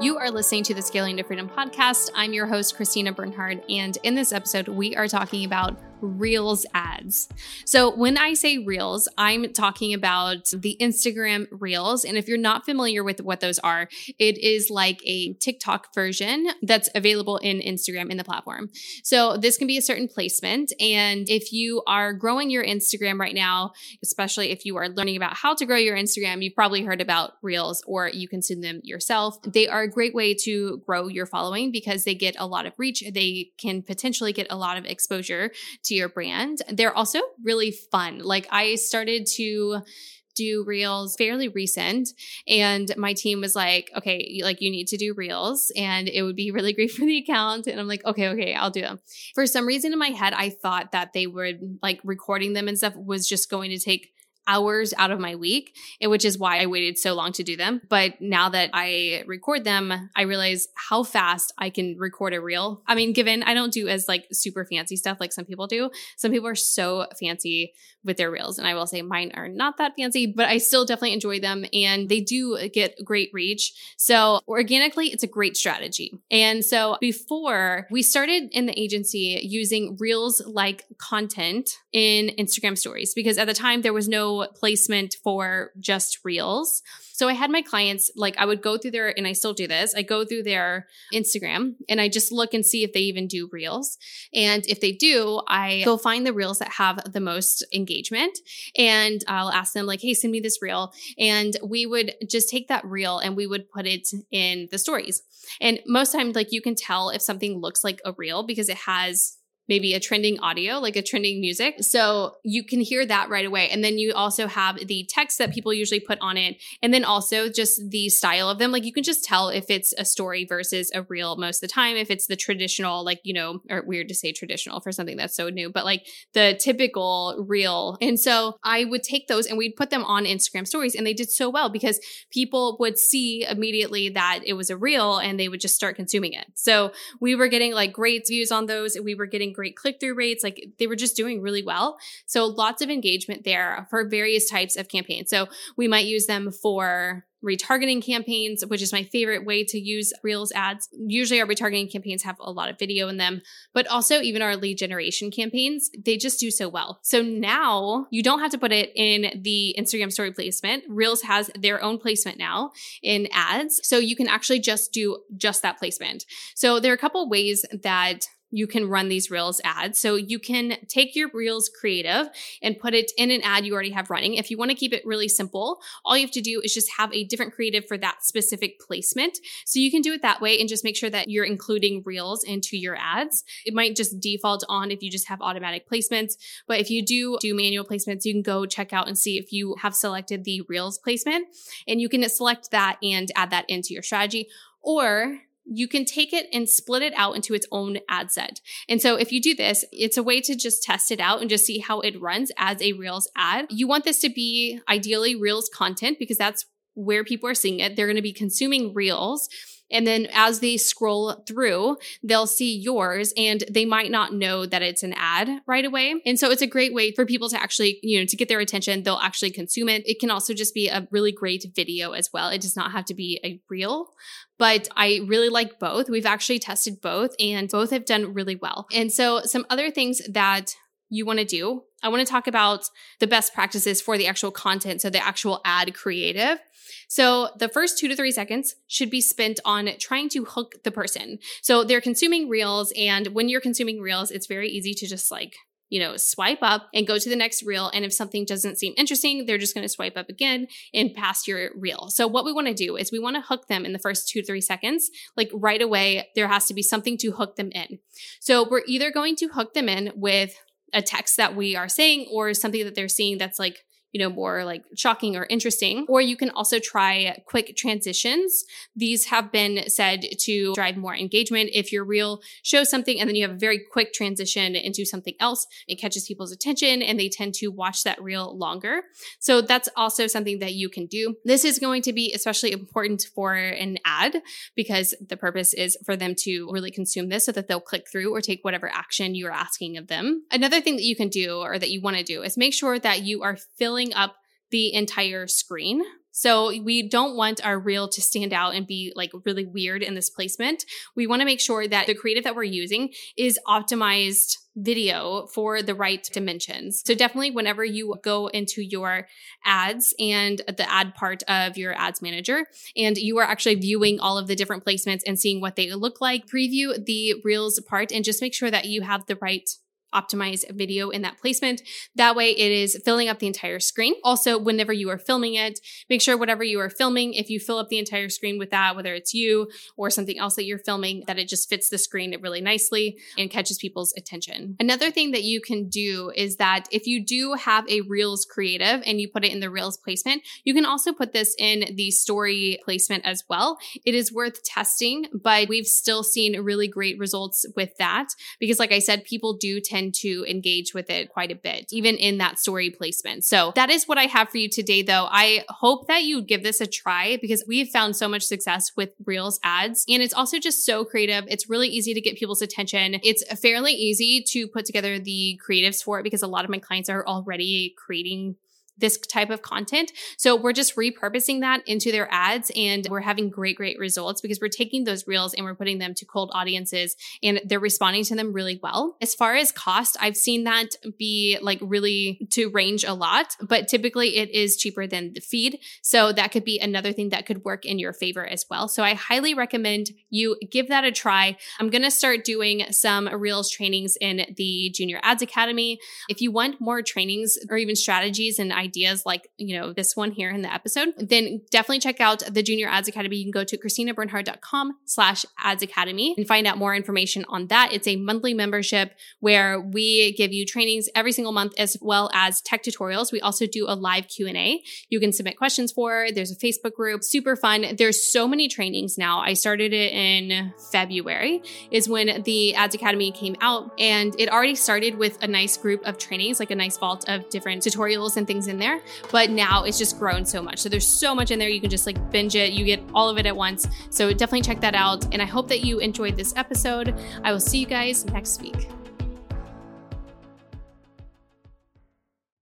You are listening to the Scaling to Freedom podcast. I'm your host, Christina Bernhard. And in this episode, we are talking about Reels ads. So, when I say Reels, I'm talking about the Instagram Reels. And if you're not familiar with what those are, it is like a TikTok version that's available in Instagram in the platform. So, this can be a certain placement. And if you are growing your Instagram right now, especially if you are learning about how to grow your Instagram, you've probably heard about Reels or you consume them yourself. They are a great way to grow your following because they get a lot of reach. They can potentially get a lot of exposure to your brand. They're also really fun. Like I started to do reels fairly recent and my team was like okay like you need to do reels and it would be really great for the account and i'm like okay okay i'll do them for some reason in my head i thought that they would like recording them and stuff was just going to take hours out of my week, which is why I waited so long to do them. But now that I record them, I realize how fast I can record a reel. I mean, given I don't do as like super fancy stuff like some people do, some people are so fancy with their reels. And I will say mine are not that fancy, but I still definitely enjoy them and they do get great reach. So organically, it's a great strategy. And so before we started in the agency using reels like content in Instagram stories, because at the time there was no placement for just reels. So I had my clients, like I would go through their, and I still do this, I go through their Instagram and I just look and see if they even do reels. And if they do, I go find the reels that have the most engagement and I'll ask them, like, hey, send me this reel. And we would just take that reel and we would put it in the stories. And most times, like, you can tell if something looks like a reel because it has maybe a trending audio, like a trending music. So you can hear that right away. And then you also have the text that people usually put on it. And then also just the style of them. Like you can just tell if it's a story versus a reel most of the time. If it's the traditional, like, you know, or weird to say traditional for something that's so new, but like the typical reel. And so I would take those and we'd put them on Instagram stories. And they did so well because people would see immediately that it was a reel and they would just start consuming it. So we were getting like great views on those. We were getting great click through rates. Like they were just doing really well. So lots of engagement there for various types of campaigns. So we might use them for retargeting campaigns, which is my favorite way to use Reels ads. Usually our retargeting campaigns have a lot of video in them, but also even our lead generation campaigns, they just do so well. So now you don't have to put it in the Instagram story placement. Reels has their own placement now in ads. So you can actually just do just that placement. So there are a couple ways that you can run these Reels ads. So you can take your Reels creative and put it in an ad you already have running. If you want to keep it really simple, all you have to do is just have a different creative for that specific placement. So you can do it that way and just make sure that you're including Reels into your ads. It might just default on if you just have automatic placements. But if you do do manual placements, you can go check out and see if you have selected the Reels placement and you can select that and add that into your strategy. Or you can take it and split it out into its own ad set. And so if you do this, it's a way to just test it out and just see how it runs as a Reels ad. You want this to be ideally Reels content because that's where people are seeing it. They're going to be consuming Reels. And then as they scroll through, they'll see yours and they might not know that it's an ad right away. And so it's a great way for people to actually, you know, to get their attention. They'll actually consume it. It can also just be a really great video as well. It does not have to be a reel, but I really like both. We've actually tested both and both have done really well. And so some other things that you want to do. I want to talk about the best practices for the actual content. So the actual ad creative. So the first two to three seconds should be spent on trying to hook the person. So they're consuming reels. And when you're consuming reels, it's very easy to just like you know, swipe up and go to the next reel. And if something doesn't seem interesting, they're just going to swipe up again and pass your reel. So what we want to do is we want to hook them in the first two to three seconds. Like right away, there has to be something to hook them in. So we're either going to hook them in with a text that we are saying or something that they're seeing that's like you know, more like shocking or interesting. Or you can also try quick transitions. These have been said to drive more engagement. If your reel shows something and then you have a very quick transition into something else, it catches people's attention and they tend to watch that reel longer. So that's also something that you can do. This is going to be especially important for an ad because the purpose is for them to really consume this so that they'll click through or take whatever action you're asking of them. Another thing that you can do or that you want to do is make sure that you are filling filling up the entire screen So we don't want our reel to stand out and be like really weird in this placement. We want to make sure that the creative that we're using is optimized video for the right dimensions. So definitely whenever you go into your ads and the ad part of your ads manager and you are actually viewing all of the different placements and seeing what they look like, preview the reels part and just make sure that you have the right optimize video in that placement. That way it is filling up the entire screen. Also, whenever you are filming it, make sure whatever you are filming, if you fill up the entire screen with that, whether it's you or something else that you're filming, that it just fits the screen really nicely and catches people's attention. Another thing that you can do is that if you do have a Reels creative and you put it in the Reels placement, you can also put this in the story placement as well. It is worth testing, but we've still seen really great results with that because like I said, people do tend tend to engage with it quite a bit, even in that story placement. So that is what I have for you today, though. I hope that you give this a try because we've found so much success with Reels ads. And it's also just so creative. It's really easy to get people's attention. It's fairly easy to put together the creatives for it because a lot of my clients are already creating this type of content. So we're just repurposing that into their ads and we're having great, great results because we're taking those reels and we're putting them to cold audiences and they're responding to them really well. As far as cost, I've seen that be like really to range a lot, but typically it is cheaper than the feed. So that could be another thing that could work in your favor as well. So I highly recommend you give that a try. I'm going to start doing some reels trainings in the Junior Ads Academy. If you want more trainings or even strategies and ideas, ideas like, you know, this one here in the episode, then definitely check out the Junior Ads Academy. You can go to christinabernhard.com slash ads academy and find out more information on that. It's a monthly membership where we give you trainings every single month as well as tech tutorials. We also do a live Q&A you can submit questions for. There's a Facebook group, super fun. There's so many trainings now. I started it in February is when the Ads Academy came out and it already started with a nice group of trainings, like a nice vault of different tutorials and things in there, but now it's just grown so much. So there's so much in there. You can just like binge it. You get all of it at once. So definitely check that out. And I hope that you enjoyed this episode. I will see you guys next week.